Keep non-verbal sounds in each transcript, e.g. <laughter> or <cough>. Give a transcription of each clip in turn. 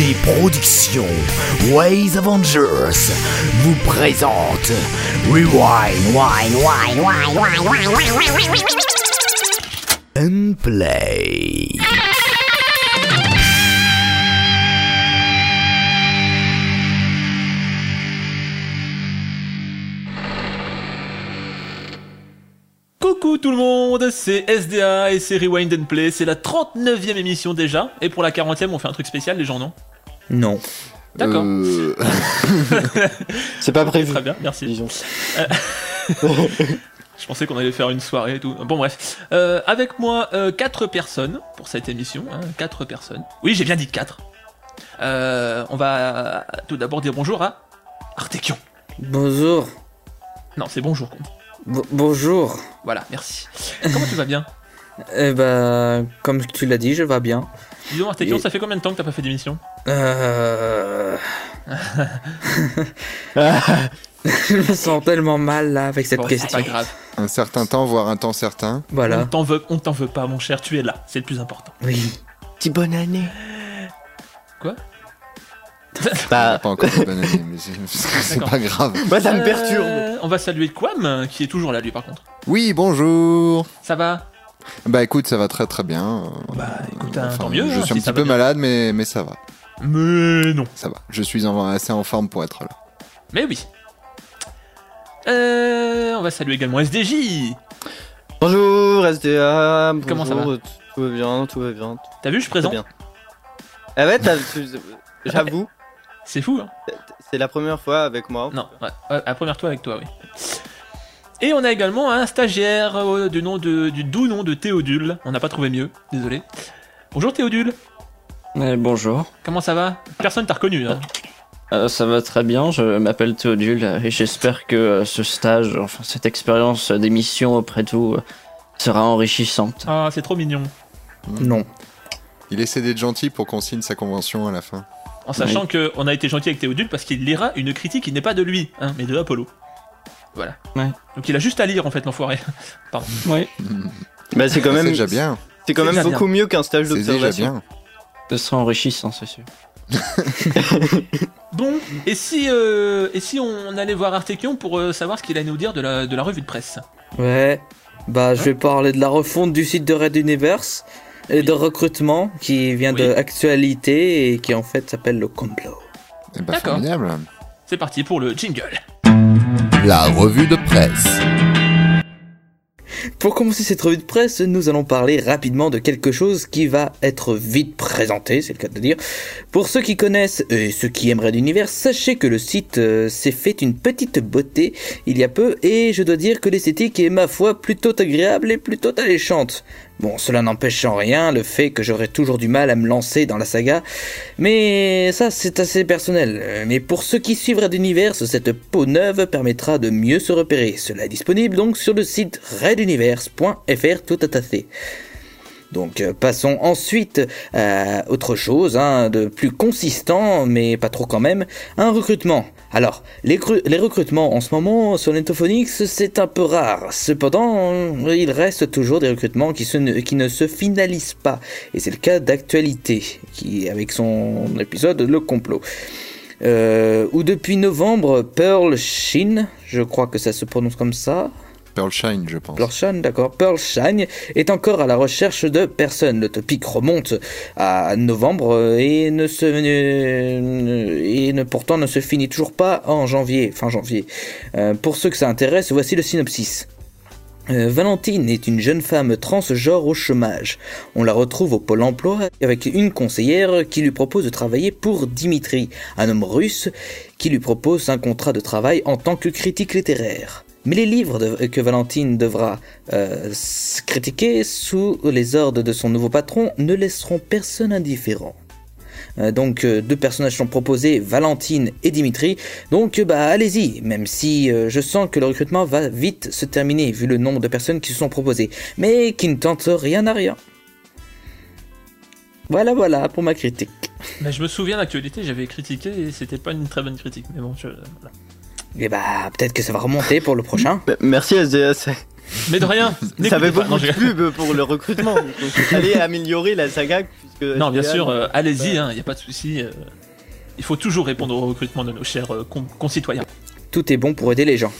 Les productions Ways Avengers vous présentent Rewind, Wine, Wine, Wine, Wine, Wine, Wine, Wine, Wine, and Play. Coucou tout le monde, c'est SDA et c'est Rewind and Play, c'est la 39e émission déjà, et pour la 40e on fait un truc spécial les gens non? Non. D'accord. Euh, <laughs> C'est pas <laughs> prévu. Très bien, merci. Disons. <laughs> Je pensais qu'on allait faire une soirée et tout. Bon bref. Euh, avec moi, euh, 4 personnes pour cette émission, 4 personnes. Oui j'ai bien dit 4. Euh, on va tout d'abord dire bonjour à Artekion. Bonjour. Non c'est bonjour bonjour. Voilà, merci. Comment tu vas bien Eh ben, comme tu l'as dit, je vais bien. Dis donc Artekion, Et- ça fait combien de temps que t'as pas fait d'émission Euh... <laughs> je me sens tellement mal là avec cette Bon, c'est question. pas grave. un certain temps, voire un temps certain. On Voilà. t'en veut, on t'en veut pas mon cher, tu es là, c'est le plus important. Oui. Petit bonne année. Quoi? Bah, Pas encore de bonne année, mais c'est- pas grave. moi ça me Euh, perturbe. On va saluer Quam, qui est toujours là lui par contre. Oui, bonjour. Ça va? Bah écoute, ça va très très bien. Bah écoute, hein, enfin, tant mieux. Je hein, suis un si petit peu va bien. malade, mais, mais ça va. Mais non. Ça va. Je suis en- assez en forme pour être là. Mais oui. Euh, on va saluer également SDJ. Bonjour SDA. Comment ça bonjour, Tout va bien, tout va bien. T'as vu, je suis présent bien. Ah ouais, j'avoue, C'est fou, hein c'est la première fois avec moi. Non, ouais, la première fois avec toi, oui. Et on a également un stagiaire euh, du, nom de, du doux nom de Théodule. On n'a pas trouvé mieux, désolé. Bonjour Théodule, Eh, bonjour, comment ça va? Personne t'a reconnu, hein Euh, ça va très bien, je m'appelle Théodule et j'espère que euh, ce stage, enfin cette expérience d'émission auprès de vous euh, sera enrichissante. Ah, c'est trop mignon. Non. Il essaie d'être gentil pour qu'on signe sa convention à la fin. En sachant que qu'on a été gentil avec Théodule parce qu'il lira une critique qui n'est pas de lui, hein, mais de Apollo. Voilà. Ouais. Donc il a juste à lire en fait l'enfoiré. <laughs> Pardon. Oui, Bah c'est quand C'est même, déjà bien. c'est quand même déjà beaucoup mieux qu'un stage C'est déjà d'observation. bien. ce sera enrichissant, c'est sûr. <laughs> Bon, et si euh, et si on allait voir Artekion pour euh, savoir ce qu'il a à nous dire de la, de la revue de presse? Ouais. Bah, je vais parler de la refonte du site de Red Universe de recrutement qui vient de. Actualité et qui en fait s'appelle le complot. Eh ben, D'accord. C'est parti pour le jingle. La revue de presse. Pour commencer cette revue de presse, nous allons parler rapidement de quelque chose qui va être vite présenté, c'est le cas de le dire. Pour ceux qui connaissent et ceux qui aimeraient l'univers, sachez que le site euh, s'est fait une petite beauté il y a peu et je dois dire que l'esthétique est ma foi plutôt agréable et plutôt alléchante. Bon, cela n'empêche en rien le fait que j'aurais toujours du mal à me lancer dans la saga, mais ça c'est assez personnel. Mais pour ceux qui suivraient d'univers, cette peau neuve permettra de mieux se repérer. Cela est disponible donc sur le site reduniverse.fr tout attaché. Donc euh, passons ensuite à autre chose, hein, de plus consistant, mais pas trop quand même, un recrutement. Alors, les, cru- les recrutements en ce moment sur Netophonix, c'est un peu rare. Cependant, euh, il reste toujours des recrutements qui, ne, se finalisent pas. Et c'est le cas d'actualité, qui avec son épisode Le complot. Euh, où depuis novembre, Pearl Sheen, je crois que ça se prononce comme ça, Pearl Shine, je pense. Pearl Shine, d'accord. Pearl Shine est encore à la recherche de personnes. Le topic remonte à novembre euh, et ne se euh, ne pourtant ne se finit toujours pas en janvier, fin janvier. Euh, pour ceux que ça intéresse, voici le synopsis. Euh, Valentine est une jeune femme transgenre au chômage. On la retrouve au pôle emploi avec une conseillère qui lui propose de travailler pour Dimitri, un homme russe qui lui propose un contrat de travail en tant que critique littéraire. Mais les livres que Valentine devra euh, critiquer sous les ordres de son nouveau patron ne laisseront personne indifférent. Euh, donc euh, deux personnages sont proposés, Valentine et Dimitri. Donc bah allez-y, même si je sens que le recrutement va vite se terminer vu le nombre de personnes qui se sont proposées, mais qui ne tentent rien à rien. Voilà voilà pour ma critique. Mais je me souviens d'actualité, j'avais critiqué et c'était pas une très bonne critique. Mais bon, je... Et bah peut-être que ça va remonter pour le prochain. <laughs> Bah, Merci SDA, c'est- Mais de rien. <laughs> Ça pas. beaucoup Non, de pub pour le recrutement. <laughs> Donc, allez améliorer la saga. Puisque Non, bien sûr, euh, allez-y, il n'y a pas de souci. euh, il faut toujours répondre au recrutement de nos chers euh, con- concitoyens. Tout est bon pour aider les gens.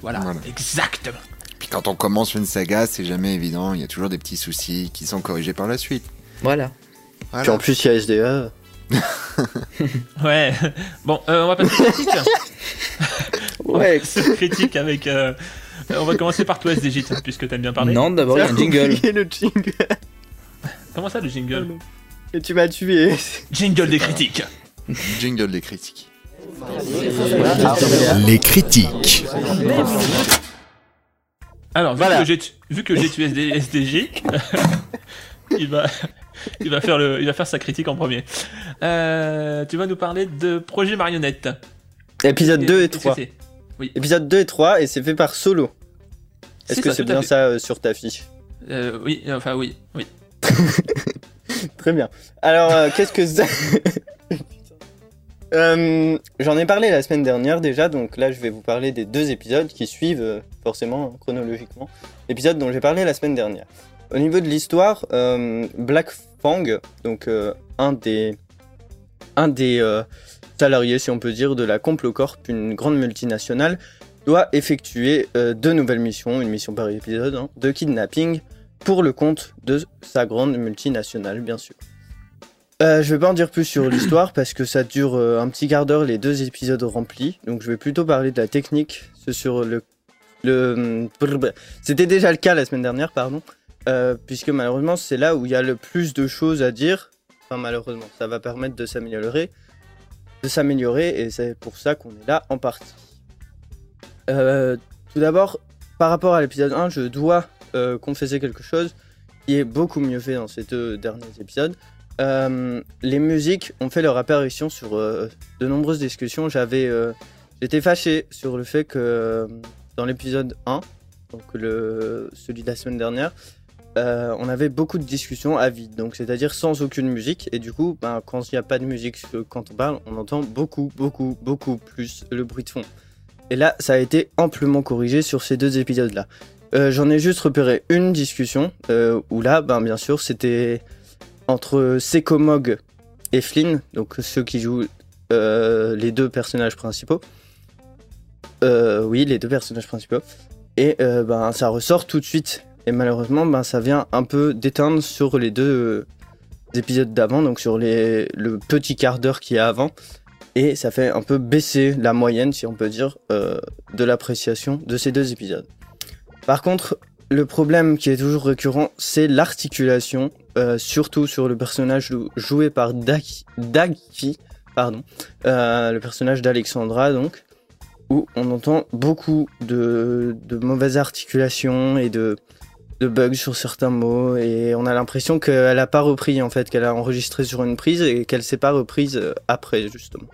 Voilà, Voilà. exactement. Puis quand on commence une saga, c'est jamais évident. Il y a toujours des petits soucis qui sont corrigés par la suite. Voilà. Voilà. Puis en plus, il y a SDA. <laughs> Ouais. Bon, euh, on va passer aux critiques. <laughs> Ouais. <laughs> C'est critique avec. euh, On va commencer par toi, SDJ, tiens, puisque t'aimes bien parler. Non, d'abord il y a un jingle. le jingle. Comment ça, le jingle Et tu m'as tué. Jingle des critiques. Jingle des critiques. Les critiques. Alors, vu Voilà. que j'ai tu- vu que j'ai tué SD SDJ, il va. <laughs> Il va, faire le, il va faire sa critique en premier. Euh, tu vas nous parler de Projet Marionnette. Épisode 2 et Qu'est-ce que 3. c'est Épisode 2 et 3, et c'est fait par Solo. Est-ce que c'est bien fait. ça euh, sur ta fiche Euh, Oui, enfin oui, oui. <laughs> Très bien. Alors, qu'est-ce que ça <laughs> Euh, J'en ai parlé la semaine dernière déjà, donc là je vais vous parler des deux épisodes qui suivent euh, forcément hein, chronologiquement l'épisode dont j'ai parlé la semaine dernière. Au niveau de l'histoire, euh, Black Fang, donc euh, un des, un des euh, salariés, si on peut dire, de la Complocorp, une grande multinationale, doit effectuer deux nouvelles missions, une mission par épisode, hein, de kidnapping pour le compte de sa grande multinationale, bien sûr. Euh, je vais pas en dire plus sur l'histoire parce que ça dure un petit quart d'heure les deux épisodes remplis. Donc je vais plutôt parler de la technique, sur le le c'était déjà le cas la semaine dernière, pardon, euh, puisque malheureusement c'est là où il y a le plus de choses à dire. Enfin malheureusement, ça va permettre de s'améliorer, de s'améliorer et c'est pour ça qu'on est là en partie. Euh, tout d'abord, par rapport à l'épisode 1, je dois euh, confesser quelque chose qui est beaucoup mieux fait dans ces deux derniers épisodes. Les musiques ont fait leur apparition sur de nombreuses discussions. J'avais, j'étais fâché sur le fait que dans l'épisode 1, donc le, celui de la semaine dernière, euh, on avait beaucoup de discussions à vide, donc c'est-à-dire sans aucune musique. Et du coup, ben, quand il n'y a pas de musique, euh, quand on parle, on entend beaucoup, beaucoup, beaucoup plus le bruit de fond. Et là, ça a été amplement corrigé sur ces deux épisodes-là. Euh, J'en ai juste repéré une discussion où là, ben, bien sûr, c'était entre Sekomog et Flynn, donc ceux qui jouent les deux personnages principaux. Oui, les deux personnages principaux. Et ben, ça ressort tout de suite. Et malheureusement, ben, ça vient un peu d'éteindre sur les deux euh, épisodes d'avant, donc sur les, le petit quart d'heure qu'il y a avant. Et ça fait un peu baisser la moyenne, si on peut dire, euh, de l'appréciation de ces deux épisodes. Par contre, le problème qui est toujours récurrent, c'est l'articulation, euh, surtout sur le personnage jou- joué par Daki, pardon, le personnage d'Alexandra, donc, où on entend beaucoup de, de mauvaises articulations et de, de bugs sur certains mots, et on a l'impression qu'elle n'a pas repris, en fait, qu'elle a enregistré sur une prise et qu'elle s'est pas reprise euh, après, justement.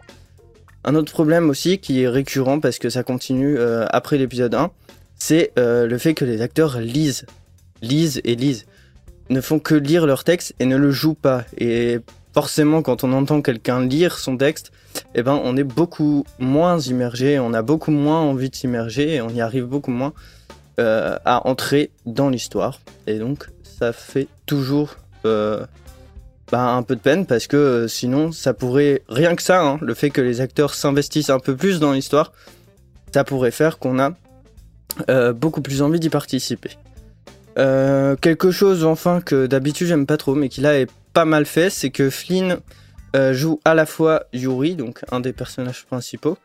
Un autre problème aussi qui est récurrent parce que ça continue euh, après l'épisode 1, c'est euh, le fait que les acteurs lisent, lisent et lisent, ne font que lire leur texte et ne le jouent pas. Et forcément, quand on entend quelqu'un lire son texte, eh ben, on est beaucoup moins immergé, on a beaucoup moins envie de s'immerger et on y arrive beaucoup moins euh, à entrer dans l'histoire. Et donc, ça fait toujours euh, bah, un peu de peine parce que euh, sinon, ça pourrait, rien que ça, hein, le fait que les acteurs s'investissent un peu plus dans l'histoire, ça pourrait faire qu'on a beaucoup plus envie d'y participer. Quelque chose enfin que d'habitude j'aime pas trop mais qui là est pas mal fait, c'est que Flynn joue à la fois Yuri, donc un des personnages principaux,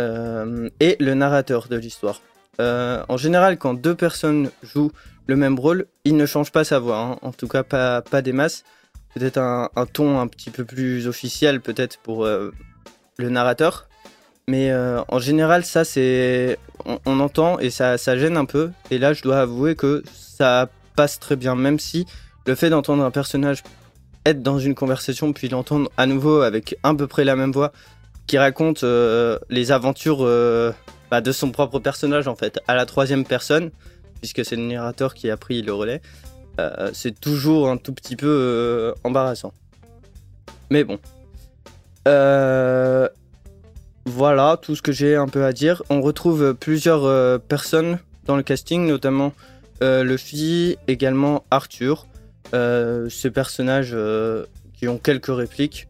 et le narrateur de l'histoire. Euh, en général, quand deux personnes jouent le même rôle, il ne change pas sa voix, hein. en tout cas pas, pas des masses. Peut-être un, ton un petit peu plus officiel, peut-être pour euh, le narrateur. Mais euh, en général, ça, c'est. On, on entend et ça, ça gêne un peu. Et là, je dois avouer que ça passe très bien, même si le fait d'entendre un personnage être dans une conversation, puis l'entendre à nouveau avec à peu près la même voix, qui raconte euh, les aventures euh, bah, de son propre personnage, en fait, à la troisième personne, puisque c'est le narrateur qui a pris le relais, euh, c'est toujours un tout petit peu embarrassant. Mais bon. Voilà tout ce que j'ai un peu à dire. On retrouve plusieurs personnes dans le casting, notamment euh, Luffy, également Arthur. Ces personnages qui ont quelques répliques,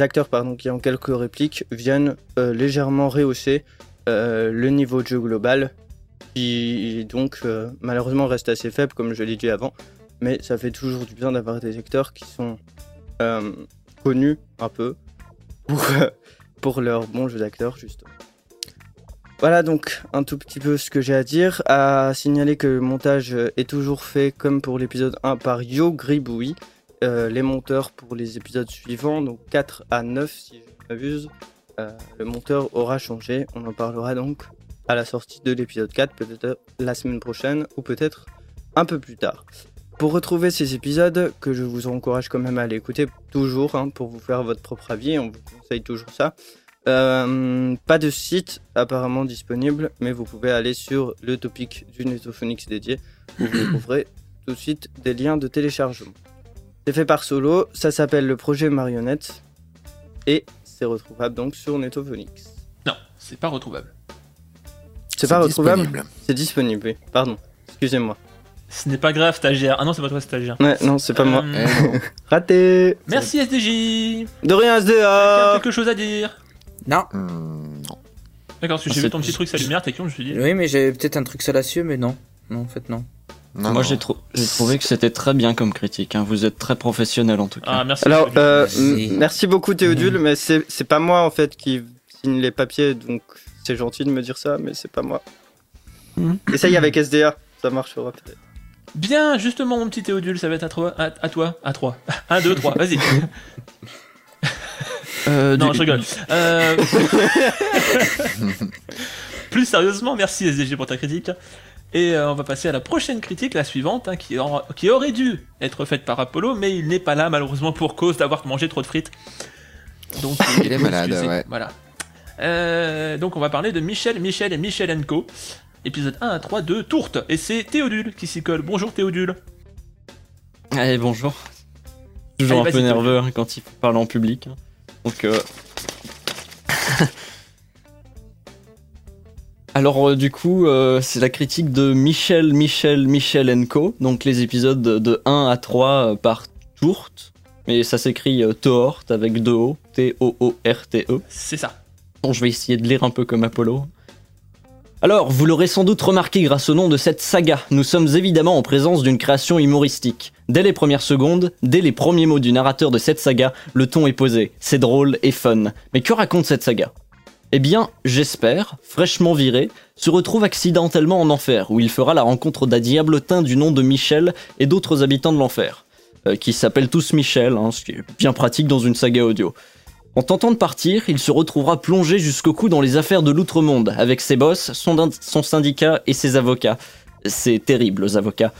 acteurs pardon, qui ont quelques répliques viennent euh, légèrement rehausser euh, le niveau de jeu global, qui donc euh, malheureusement reste assez faible comme je l'ai dit avant, mais ça fait toujours du bien d'avoir des acteurs qui sont connus un peu pour, <laughs> pour leur bon jeu d'acteur justement. Voilà donc un tout petit peu ce que j'ai à dire. À signaler que le montage est toujours fait comme pour l'épisode 1 par Yo Griboui. Euh, les monteurs pour les épisodes suivants, donc 4 à 9 si je ne m'abuse, euh, le monteur aura changé. On en parlera donc à la sortie de l'épisode 4, peut-être la semaine prochaine ou peut-être un peu plus tard. Pour retrouver ces épisodes, que je vous encourage quand même à aller écouter toujours hein, pour vous faire votre propre avis, on vous conseille toujours ça. Euh, pas de site apparemment disponible, mais vous pouvez aller sur le topic du Netophonix dédié où vous <clears throat> trouverez tout de suite des liens de téléchargement. C'est fait par Solo, ça s'appelle le projet Marionnette et c'est retrouvable donc sur Netophonix. Non, c'est pas retrouvable. C'est pas retrouvable? disponible. C'est disponible, oui. Pardon, excusez-moi. Ce n'est pas grave, stagiaire. Ah non, c'est pas toi, stagiaire. Ouais, non, c'est pas moi. Euh, Eh. <laughs> Raté Merci SDJ. De rien, Quelqu'un a SDA quelque chose à dire? Non. Hmm, non. D'accord, parce que Ah, j'ai vu ton petit truc sa lumière, t'es con, je me suis dit. Oui, mais j'ai peut-être un truc salacieux, mais non. Non, en fait, non. Non, Moi j'ai trou- j'ai trouvé que c'était très bien comme critique. hein. Vous êtes très professionnel en tout cas. Ah, merci. Alors, euh, Merci. beaucoup Théodule, mais c'est pas moi en fait qui signe les papiers, donc c'est gentil de me dire ça, mais c'est pas moi. Mhm. Essaye avec SDA, ça marchera peut-être. Bien, justement, mon petit Théodule, ça va être à toi. À, à toi. À 3. 1, 2, 3. Vas-y. <laughs> Euh, Non, du- je rigole. Euh... <laughs> <laughs> Plus sérieusement, merci SDG pour ta critique. Et euh, on va passer à la prochaine critique, la suivante, hein, qui, aura- qui aurait dû être faite par Apollo, mais il n'est pas là malheureusement pour cause d'avoir mangé trop de frites. Donc <laughs> Il est malade, ouais. Voilà. Euh, donc on va parler de Michel, Michel et Michel Co. Épisode 1 à 3 de Tourte. Et c'est Théodule qui s'y colle. Bonjour Théodule. Allez, bonjour. Toujours Allez, un peu nerveux hein, quand il parle en public. hein. Donc, euh... <laughs> Alors, euh, du coup, euh, c'est la critique de Michel, Michel, Michel Co. Donc, les épisodes de, de 1 à 3 euh, par Tourte. Mais ça s'écrit Toort avec deux O, T-O-O-R-T-E. C'est ça. Bon, je vais essayer de lire un peu comme Apollo. Alors, vous l'aurez sans doute remarqué grâce au nom de cette saga, nous sommes évidemment en présence d'une création humoristique. Dès les premières secondes, dès les premiers mots du narrateur de cette saga, le ton est posé, c'est drôle et fun. Mais que raconte cette saga? Eh bien, j'espère, fraîchement viré, se retrouve accidentellement en enfer, où il fera la rencontre d'un diablotin du nom de Michel et d'autres habitants de l'enfer, euh, qui s'appellent tous Michel, hein, ce qui est bien pratique dans une saga audio. En tentant de partir, il se retrouvera plongé jusqu'au cou dans les affaires de l'outre-monde, avec ses boss, son, syndicat et ses avocats. Ces terribles avocats.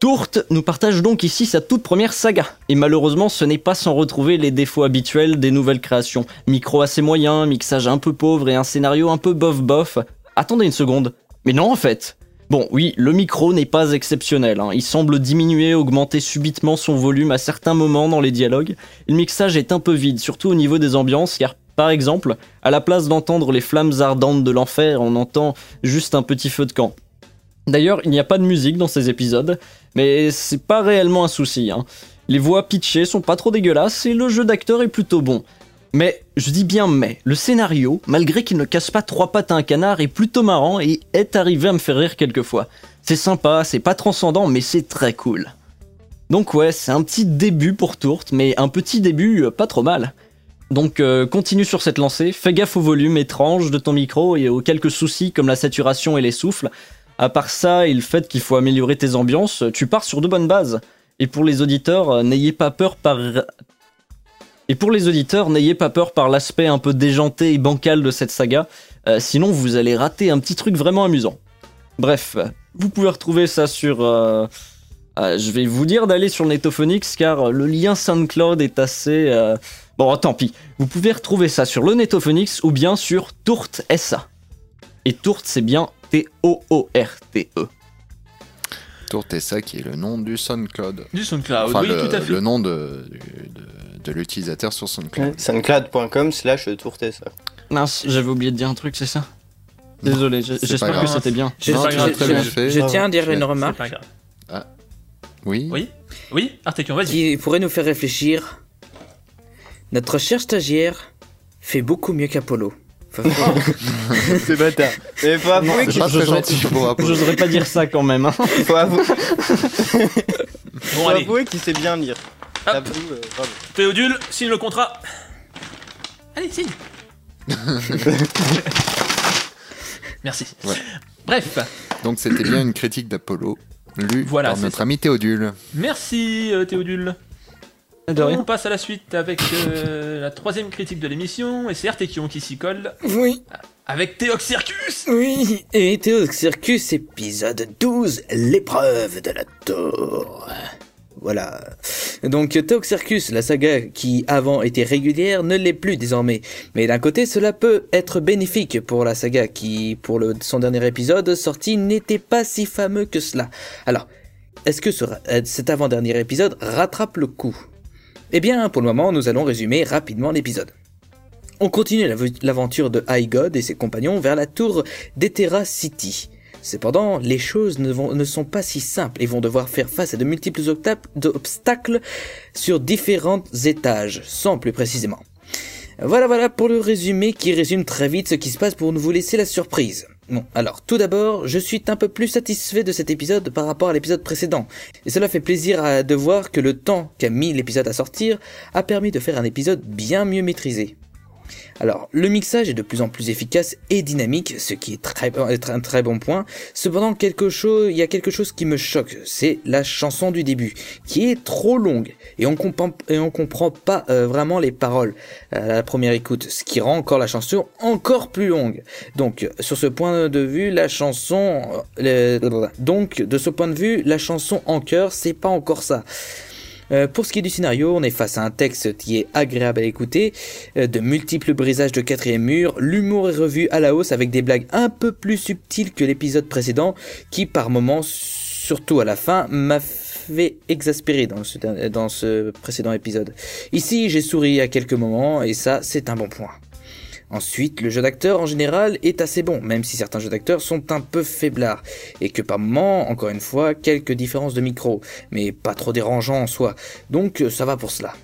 Tourte nous partage donc ici sa toute première saga, et malheureusement ce n'est pas sans retrouver les défauts habituels des nouvelles créations. Micro assez moyen, mixage un peu pauvre et un scénario un peu bof-bof. Attendez une seconde. Mais non en fait Bon, oui, le micro n'est pas exceptionnel. hein. Il semble diminuer, augmenter subitement son volume à certains moments dans les dialogues. Le mixage est un peu vide, surtout au niveau des ambiances, car par exemple, à la place d'entendre les flammes ardentes de l'enfer, on entend juste un petit feu de camp. D'ailleurs, il n'y a pas de musique dans ces épisodes, mais c'est pas réellement un souci. hein. Les voix pitchées sont pas trop dégueulasses et le jeu d'acteur est plutôt bon. Mais, je dis bien mais, le scénario, malgré qu'il ne casse pas trois pattes à un canard, est plutôt marrant et est arrivé à me faire rire quelquefois. C'est sympa, c'est pas transcendant, mais c'est très cool. Donc ouais, c'est un petit début pour Tourte, mais un petit début euh, pas trop mal. Donc euh, continue sur cette lancée, fais gaffe au volume étrange de ton micro et aux quelques soucis comme la saturation et les souffles. À part ça et le fait qu'il faut améliorer tes ambiances, tu pars sur de bonnes bases. Et pour les auditeurs, euh, n'ayez pas peur par et pour les auditeurs, n'ayez pas peur par l'aspect un peu déjanté et bancal de cette saga, euh, sinon vous allez rater un petit truc vraiment amusant. Bref, vous pouvez retrouver ça sur... euh, je vais vous dire d'aller sur Netophonix car le lien SoundCloud est assez... Bon, tant pis. Vous pouvez retrouver ça sur le Netophonix ou bien sur Tourte SA. Et Tourte, c'est bien T-O-O-R-T-E. Tourtessa qui est le nom du SoundCloud. Du SoundCloud, Enfin, oui, le, tout à fait. le nom de, de, de l'utilisateur sur SoundCloud. Soundcloud.com slash tourtessa. Mince, j'avais oublié de dire un truc, c'est ça? Désolé, pas j'espère que grave. c'était bien. Je, Non, bien, je- très bien je- fait. je tiens à dire une remarque pas grave. Oui. Oui Oui Artekion, vas-y. qui pourrait nous faire réfléchir. Notre cher stagiaire fait beaucoup mieux qu'Apollo. <laughs> C'est bâtard. Mais faut avouer qu'il pas j'oserais- gentil pour Apollo. J'oserais pas dire ça quand même. hein. faut avouer, Bon, faut allez. avouer qu'il sait bien lire. Hop. Euh, bravo. Théodule, signe le contrat. Allez, signe. <laughs> Merci. Ouais. Bref, Donc c'était bien une critique d'Apollo, lue Voilà, par c'est notre ça. ami Théodule. merci euh, Théodule. De rien. On passe à la suite avec euh, la troisième critique de l'émission, et c'est Artekion qui s'y colle, oui, avec Théox Circus oui. Et Théo Circus, épisode 12, l'épreuve de la tour. Voilà. Donc Théo Circus, la saga qui avant était régulière, ne l'est plus désormais. Mais d'un côté, cela peut être bénéfique pour la saga qui, pour le, son dernier épisode sorti, n'était pas si fameux que cela. Alors, est-ce que ce euh, cet avant-dernier épisode rattrape le coup? Eh bien, pour le moment, nous allons résumer rapidement l'épisode. On continue l'av- l'aventure de High God et ses compagnons vers la tour d'Ethera City. Cependant, les choses ne, ne sont pas si simples et vont devoir faire face à de multiples d'obstacles sur différents étages, sans plus précisément. Voilà, voilà pour le résumé qui résume très vite ce qui se passe pour vous laisser la surprise. Bon, alors tout d'abord, je suis un peu plus satisfait de cet épisode par rapport à l'épisode précédent. Et cela fait plaisir à- de voir que le temps qu'a mis l'épisode à sortir a permis de faire un épisode bien mieux maîtrisé. Alors, le mixage est de plus en plus efficace et dynamique, ce qui est un très bon point. Cependant, il y a quelque chose qui me choque, c'est la chanson du début, qui est trop longue et on comprend comprend pas euh, vraiment les paroles à la première écoute, ce qui rend encore la chanson encore plus longue. Donc, euh, sur ce point de vue, la chanson, euh, donc de ce point de vue, la chanson en chœur, c'est pas encore ça. Euh, pour ce qui est du scénario, on est face à un texte qui est agréable à écouter, euh, de multiples brisages de quatrième mur, l'humour est revu à la hausse avec des blagues un peu plus subtiles que l'épisode précédent, qui par moments, surtout à la fin, m'a fait exaspérer dans ce, dernier- dans ce précédent épisode. Ici, j'ai souri à quelques moments, et ça, c'est un bon point. Ensuite, le jeu d'acteur en général est assez bon, même si certains jeux d'acteurs sont un peu faiblards, et que par moments, encore une fois, quelques différences de micro, mais pas trop dérangeant en soi, donc ça va pour cela.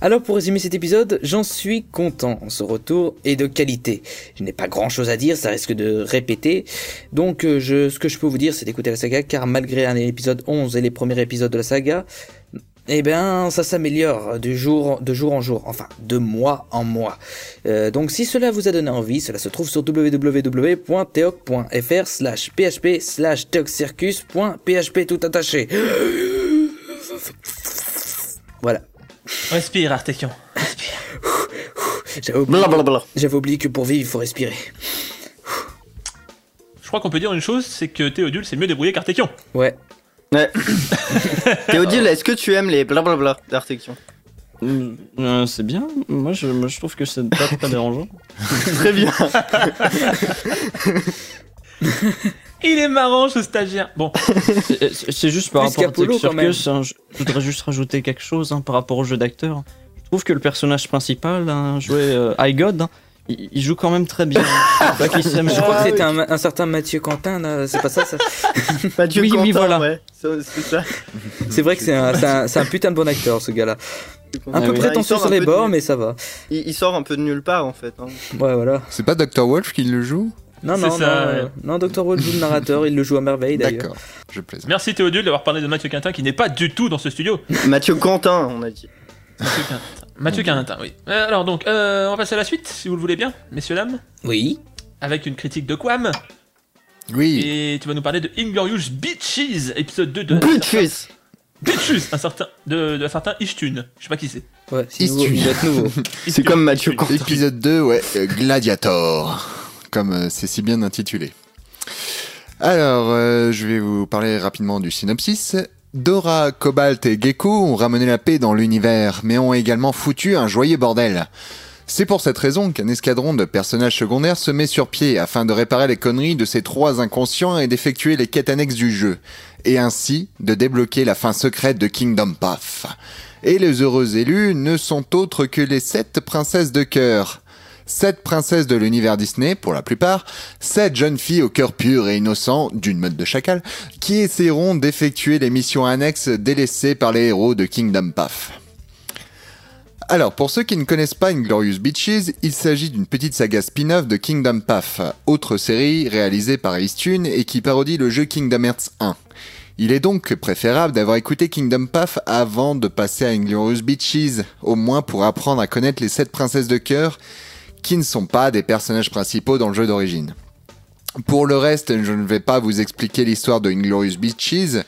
Alors pour résumer cet épisode, j'en suis content, ce retour est de qualité. Je n'ai pas grand chose à dire, ça risque de répéter, donc euh, ce que je peux vous dire c'est d'écouter la saga, car malgré un épisode 11 et les premiers épisodes de la saga, eh bien, ça s'améliore de jour, de jour en jour, enfin, de mois en mois. Euh, donc, si cela vous a donné envie, cela se trouve sur www.teoc.fr slash php slash teoccircus.php tout attaché. Voilà. Respire, Artekion. J'avais oublié, Blablabla. j'avais oublié que pour vivre, il faut respirer. Je crois qu'on peut dire une chose, c'est que Théodule s'est mieux débrouillé qu'Artekion. Ouais. Ouais. <laughs> Théodule, est-ce que tu aimes les blablabla d'Artekion Euh, c'est bien. Moi je, moi, je trouve que c'est pas très dérangeant. <laughs> Très bien. <laughs> Il est marrant, ce stagiaire. Bon, C'est- c'est juste par Plus rapport à même. Circus, hein, je je voudrais juste rajouter quelque chose hein, par rapport au jeu d'acteur. Je trouve que le personnage principal, hein, joué euh, High God, hein, il, il joue quand même très bien. <laughs> Je crois Ah que c'était un, un certain Mathieu Quentin, c'est pas ça, ça <laughs> Mathieu Oui, oui, Quentin, voilà. ouais. C'est vrai que c'est un, putain de bon acteur, ce gars-là. Un Ah peu prétentieux sort sur les bords, mais ça va. Il, il sort un peu de nulle part en fait. hein. Ouais, voilà. C'est pas Dr. Wolf qui le joue? Non, non, ça, non, ouais. non, Dr. Wall joue le narrateur, il le joue à merveille d'ailleurs. D'accord, je plaisante. merci Théodule d'avoir parlé de Mathieu Quintin qui n'est pas du tout dans ce studio. Mathieu Quentin, on a dit. Mathieu Quintin. Mathieu Quintin, oui. Euh, alors donc, euh, on va passer à la suite, si vous le voulez bien, messieurs, dames. Oui. Avec une critique de Quam. Oui, Et tu vas nous parler de Inglorious Bitches, épisode 2 de. Bitches Bitches, un certain. de, de un certain Ishtun. Je sais pas qui c'est. Ouais, c'est nouveau, nouveau. <laughs> C'est comme Mathieu Quentin. épisode 2, ouais, euh, Gladiator, comme euh, c'est si bien intitulé. Alors, euh, je vais vous parler rapidement du synopsis. Dora, Cobalt et Gecko ont ramené la paix dans l'univers, mais ont également foutu un joyeux bordel. C'est pour cette raison qu'un escadron de personnages secondaires se met sur pied afin de réparer les conneries de ces trois inconscients et d'effectuer les quêtes annexes du jeu, et ainsi de débloquer la fin secrète de Kingdom Path. Et les heureux élus ne sont autres que les sept princesses de cœur. Sept princesses de l'univers Disney, pour la plupart, sept jeunes filles au cœur pur et innocent, d'une mode de chacal, qui essaieront d'effectuer les missions annexes délaissées par les héros de Kingdom Path. Alors, pour ceux qui ne connaissent pas Inglorious Beaches, il s'agit d'une petite saga spin-off de Kingdom Path, autre série réalisée par Eastune et qui parodie le jeu Kingdom Hearts 1. Il est donc préférable d'avoir écouté Kingdom Path avant de passer à Inglorious Beaches, au moins pour apprendre à connaître les sept princesses de cœur qui ne sont pas des personnages principaux dans le jeu d'origine. Pour le reste, je ne vais pas vous expliquer l'histoire de Inglorious Beaches,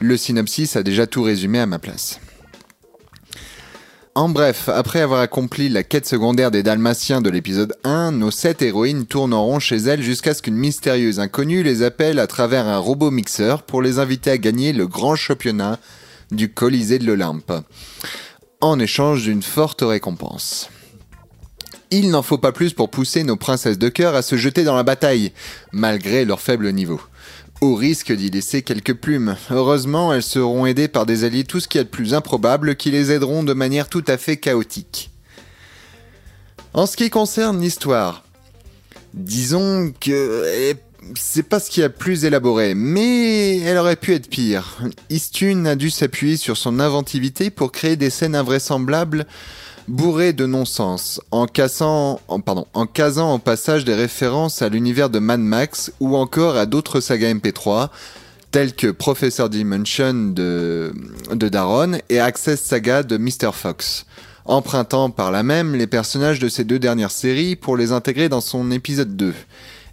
le synopsis a déjà tout résumé à ma place. En bref, après avoir accompli la quête secondaire des Dalmatiens de l'épisode 1, nos sept héroïnes tourneront chez elles jusqu'à ce qu'une mystérieuse inconnue les appelle à travers un robot mixeur pour les inviter à gagner le grand championnat du Colisée de l'Olympe, en échange d'une forte récompense. Il n'en faut pas plus pour pousser nos princesses de cœur à se jeter dans la bataille, malgré leur faible niveau au risque d'y laisser quelques plumes. Heureusement, elles seront aidées par des alliés tout ce qu'il y a de plus improbable qui les aideront de manière tout à fait chaotique. En ce qui concerne l'histoire, disons que c'est pas ce qui a plus élaboré, mais elle aurait pu être pire. Istune a dû s'appuyer sur son inventivité pour créer des scènes invraisemblables bourré de non-sens, en, cassant, pardon, en casant en passage des références à l'univers de Mad Max ou encore à d'autres sagas MP3, tels que Professor Dimension de, de Daron et Access Saga de Mr. Fox, empruntant par là même les personnages de ces deux dernières séries pour les intégrer dans son épisode 2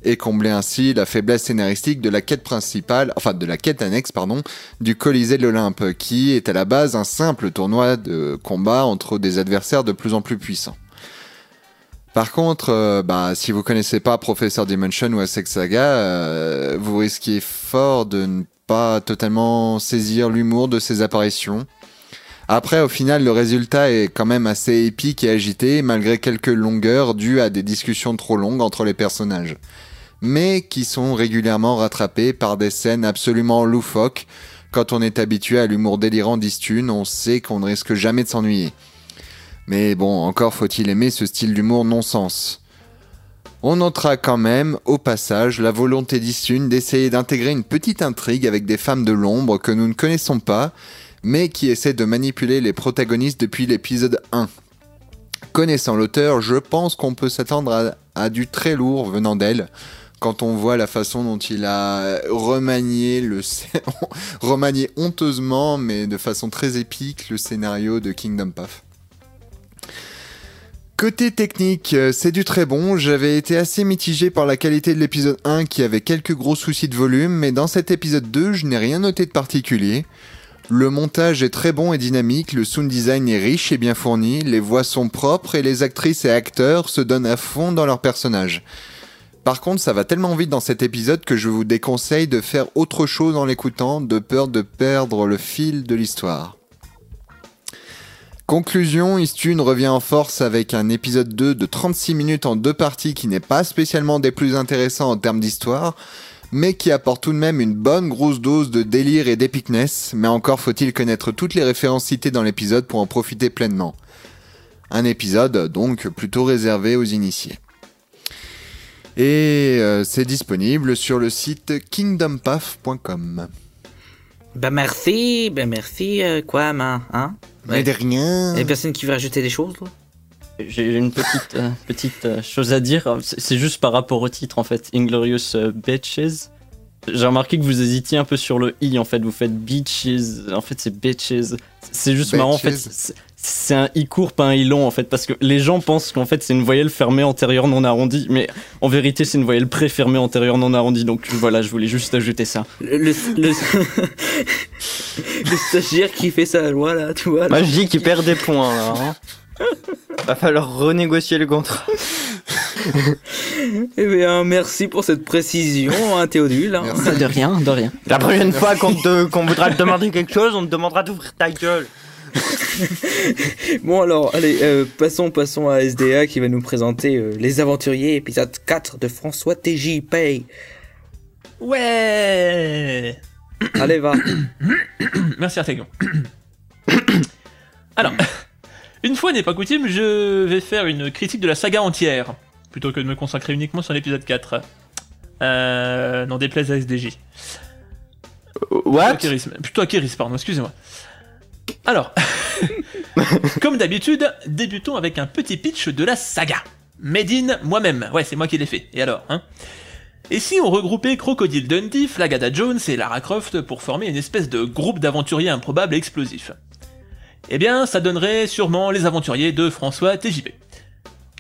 et combler ainsi la faiblesse scénaristique de la quête principale, enfin de la quête annexe, pardon, du Colisée de l'Olympe, qui est à la base un simple tournoi de combat entre des adversaires de plus en plus puissants. Par contre, euh, bah, si vous connaissez pas Professor Dimension ou Sex Saga, euh, vous risquez fort de ne pas totalement saisir l'humour de ces apparitions. Après, au final, le résultat est quand même assez épique et agité, malgré quelques longueurs dues à des discussions trop longues entre les personnages mais qui sont régulièrement rattrapés par des scènes absolument loufoques. Quand on est habitué à l'humour délirant d'Istune, on sait qu'on ne risque jamais de s'ennuyer. Mais bon, encore faut-il aimer ce style d'humour non-sens. On notera quand même, au passage, la volonté d'Istune d'essayer d'intégrer une petite intrigue avec des femmes de l'ombre que nous ne connaissons pas, mais qui essaient de manipuler les protagonistes depuis l'épisode 1. Connaissant l'auteur, je pense qu'on peut s'attendre à, à, du très lourd venant d'elle, quand on voit la façon dont il a remanié le <laughs> remanié honteusement mais de façon très épique le scénario de Kingdom Path. Côté technique, euh, c'est du très bon. J'avais été assez mitigé par la qualité de l'épisode 1 qui avait quelques gros soucis de volume, mais dans cet épisode 2, je n'ai rien noté de particulier. Le montage est très bon et dynamique, le sound design est riche et bien fourni, les voix sont propres et les actrices et acteurs se donnent à fond dans leurs personnages. Par contre, ça va tellement vite dans cet épisode que je vous déconseille de faire autre chose en l'écoutant, de peur de perdre le fil de l'histoire. Conclusion, Istune revient en force avec un épisode 2 de 36 minutes en deux parties qui n'est pas spécialement des plus intéressants en termes d'histoire, mais qui apporte tout de même une bonne grosse dose de délire et d'épicness, mais encore faut-il connaître toutes les références citées dans l'épisode pour en profiter pleinement. Un épisode donc plutôt réservé aux initiés. Et euh, c'est disponible sur le site kingdompath.com. Ben merci, ben merci, euh, quoi, ma, hein? Mais de rien. Et personne qui veut rajouter des choses, là? J'ai une petite, euh, petite euh, chose à dire. C'est juste par rapport au titre, en fait. Inglorious euh, Bitches. J'ai remarqué que vous hésitiez un peu sur le i, en fait. Vous faites Beaches. En fait, c'est Bitches. C'est juste marrant, en fait. C'est- un i court, pas un i long, en fait. Parce que les gens pensent qu'en fait, c'est une voyelle fermée antérieure non arrondie. Mais en vérité, c'est une voyelle préfermée antérieure non arrondie. Donc voilà, je voulais juste ajouter ça. Le, le, le, le stagiaire qui fait sa loi, là, tu vois. là. Moi je dis qu'il perd des points là. Hein. Va falloir renégocier le contrat. Eh bien, merci pour cette précision, hein, Théodule. hein. Merci. De rien, de rien. La prochaine fois qu'on voudra te demander quelque chose, on te demandera d'ouvrir ta gueule. <laughs> Bon, alors, allez, euh, passons, passons à SDA qui va nous présenter euh, Les Aventuriers, épisode 4 de François TJP. Ouais Allez, va. <coughs> Merci Artegon. <coughs> Alors, <coughs> Une fois n'est pas coutume, je vais faire une critique de la saga entière, plutôt que de me consacrer uniquement sur l'épisode 4. Euh, non, déplaise à SDJ. What? Plutôt plutôt Akiris, pardon, excusez-moi. Alors, <laughs> comme d'habitude, débutons avec un petit pitch de la saga. Made in moi-même, ouais, c'est moi qui l'ai fait. Et alors, hein? Et si on regroupait Crocodile Dundee, Flagada Jones et Lara Croft pour former une espèce de groupe d'aventuriers improbables et explosifs? Eh bien, ça donnerait sûrement les aventuriers de François TJP.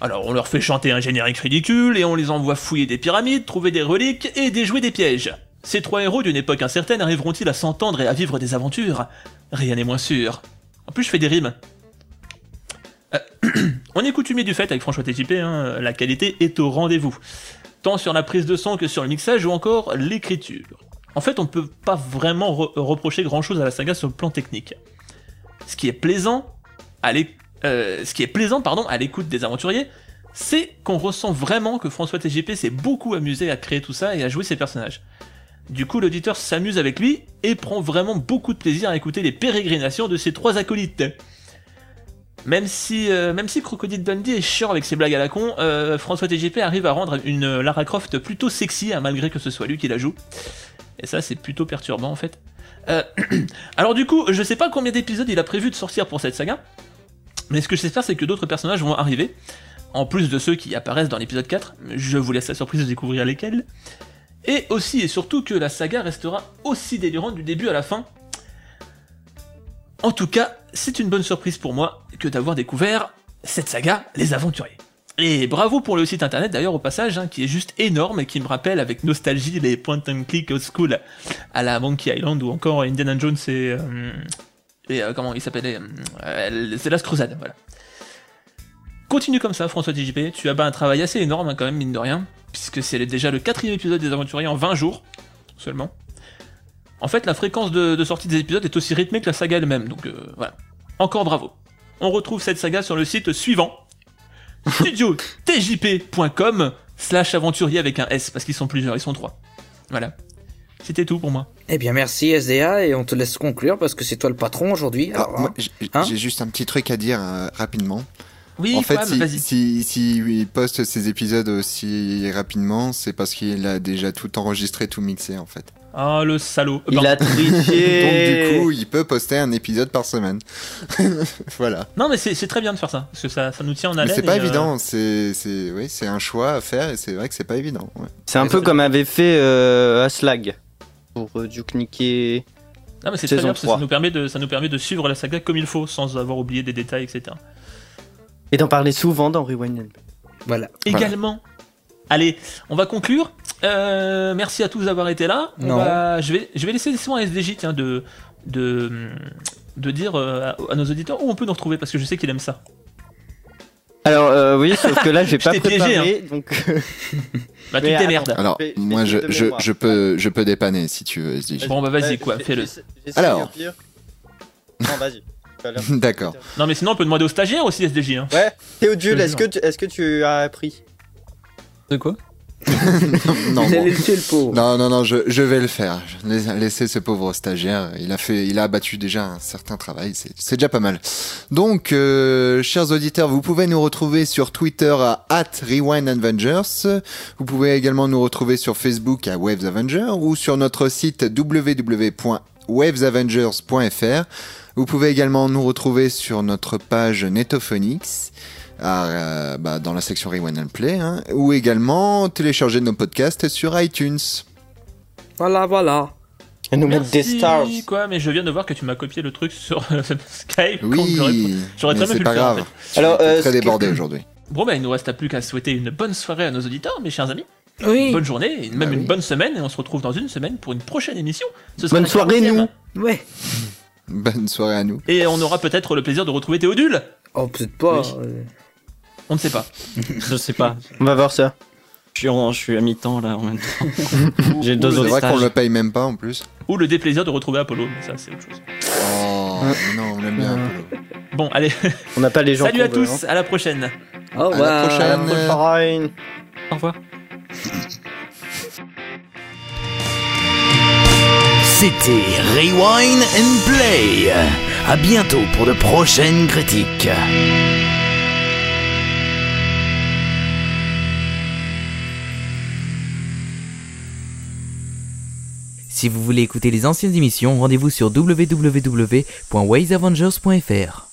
Alors, on leur fait chanter un générique ridicule et on les envoie fouiller des pyramides, trouver des reliques et déjouer des pièges. Ces trois héros d'une époque incertaine arriveront-ils à s'entendre et à vivre des aventures? Rien n'est moins sûr. En plus, je fais des rimes. Euh, <clears throat> on est coutumier du fait avec François TJP, hein, la qualité est au rendez-vous. Tant sur la prise de son que sur le mixage ou encore l'écriture. En fait, on peut pas vraiment re- reprocher grand chose à la saga sur le plan technique. Ce qui est plaisant à euh, l'écoute des aventuriers, c'est qu'on ressent vraiment que François TJP s'est beaucoup amusé à créer tout ça et à jouer ses personnages. Du coup, l'auditeur s'amuse avec lui et prend vraiment beaucoup de plaisir à écouter les pérégrinations de ses trois acolytes. Même si, euh, Crocodile Dundee est chiant avec ses blagues à la con, euh, François TJP arrive à rendre une Lara Croft plutôt sexy, hein, malgré que ce soit lui qui la joue. Et ça, c'est plutôt perturbant en fait. Euh, <clears throat> alors du coup, je sais pas combien d'épisodes il a prévu de sortir pour cette saga, mais ce que j'espère, c'est que d'autres personnages vont arriver, en plus de ceux qui apparaissent dans l'épisode 4. Je vous laisse la surprise de découvrir lesquels. Et aussi et surtout que la saga restera aussi délirante du début à la fin. En tout cas, c'est une bonne surprise pour moi que d'avoir découvert cette saga, Les Aventuriers. Et bravo pour le site internet d'ailleurs au passage, hein, qui est juste énorme et qui me rappelle avec nostalgie les point and click old school à la Monkey Island ou encore Indiana Jones et, euh, et euh, comment il s'appelait euh, C'est Last Crusade, voilà. Continue comme ça, François TJP. Tu as un travail assez énorme, hein, quand même, mine de rien, puisque c'est déjà le quatrième épisode des Aventuriers en 20 jours seulement. En fait, la fréquence de, de sortie des épisodes est aussi rythmée que la saga elle-même, donc euh, voilà. Encore bravo. On retrouve cette saga sur le site suivant <laughs> studiotjp.com slash aventurier avec un S, parce qu'ils sont plusieurs, ils sont trois. Voilà. C'était tout pour moi. Eh bien, merci SDA et on te laisse conclure parce que c'est toi le patron aujourd'hui. Alors, Alors, moi, hein. j- Hein j'ai juste un petit truc à dire euh, rapidement. Oui, en fait, quoi, mais si, vas-y. si, si il poste ses épisodes aussi rapidement, c'est parce qu'il a déjà tout enregistré, tout mixé en fait. Ah, le salaud. Il a triché. <laughs> Donc du coup, il peut poster un épisode par semaine. <laughs> voilà. Non, mais c'est très bien de faire ça, parce que ça, ça nous tient en haleine. c'est pas et, euh, évident, c'est c'est oui, c'est un choix à faire et c'est vrai que c'est pas évident. ouais. C'est un peu comme avait fait euh, Aslag pour euh, Duke. Non, mais c'est très bien, parce que 3. ça nous, permet de, ça nous permet de suivre la saga comme il faut, sans avoir oublié des détails, etc. Et d'en parler souvent dans Rewind. Voilà. Voilà. Également. Allez, on va conclure. Euh, merci à tous d'avoir été là. On Non. va- je, vais, je vais laisser laisser à SDJ tiens, de, de, de dire euh, à, à nos auditeurs où on peut nous retrouver, parce que je sais qu'il aime ça. Alors euh, oui, sauf que là j'ai <laughs> pas t'ai piégé, préparé, donc <laughs> Bah, tu t'émerdes. Alors, Fais- moi je, je, je peux je peux dépanner si tu veux, SDJ. Bon, bah vas-y, quoi, fais-le. Alors. <laughs> Non, vas-y. <laughs> D'accord. Non, mais sinon, on peut demander aux stagiaires aussi, SDJ. Hein. Ouais, Théodule, est-ce que, tu- est-ce que tu as appris De quoi? <laughs> Non, Vous bon. allez le tuer le pauvre. non, non, non, je, je vais le faire. Laisse- Laissez ce pauvre stagiaire. Il a fait, il a abattu déjà un certain travail. C'est c'est déjà pas mal. Donc, euh, chers auditeurs, vous pouvez nous retrouver sur Twitter à @rewindavengers. Vous pouvez également nous retrouver sur Facebook à Waves Avenger ou sur notre site www.wavesavengers.fr. Vous pouvez également nous retrouver sur notre page Netophonix. à, euh, bah, dans la section Rewind and Play, hein, ou également télécharger nos podcasts sur iTunes. Voilà, voilà. Et nous mettre des stars. quoi, mais je viens de voir que tu m'as copié le truc sur euh, <laughs> Skype. Oui, j'aurais- très bien pu pas le faire, en grave. Alors, euh, très débordé aujourd'hui. Bon, bah, il nous reste plus qu'à souhaiter une bonne soirée à nos auditeurs, mes chers amis. Oui. Bonne journée, et même Bah une oui. bonne semaine, et on se retrouve dans une semaine pour une prochaine émission. Ce sera Bonne soirée, 40e. nous. Ouais. <laughs> Bonne soirée à nous. Et on aura peut-être le plaisir de retrouver Théodule. Oh, peut-être pas. Oui. euh. On ne sait pas. <laughs> Je sais pas. On va voir ça. Je suis, en- je suis à mi-temps là en même temps. <laughs> J'ai deux Ou C'est autres vrai qu'on le paye même pas en plus. Ou le déplaisir de retrouver Apollo, mais ça, c'est autre chose. Oh, non, on l'aime bien. Apollo. Bon, allez, On n'a pas les gens salut à veut, tous, à la prochaine. Au À la revoir. prochaine. hein. Fine. Au revoir. C'était Rewind and Play. À bientôt pour de prochaines critiques. Si vous voulez écouter les anciennes émissions, rendez-vous sur www.waysavengers.fr.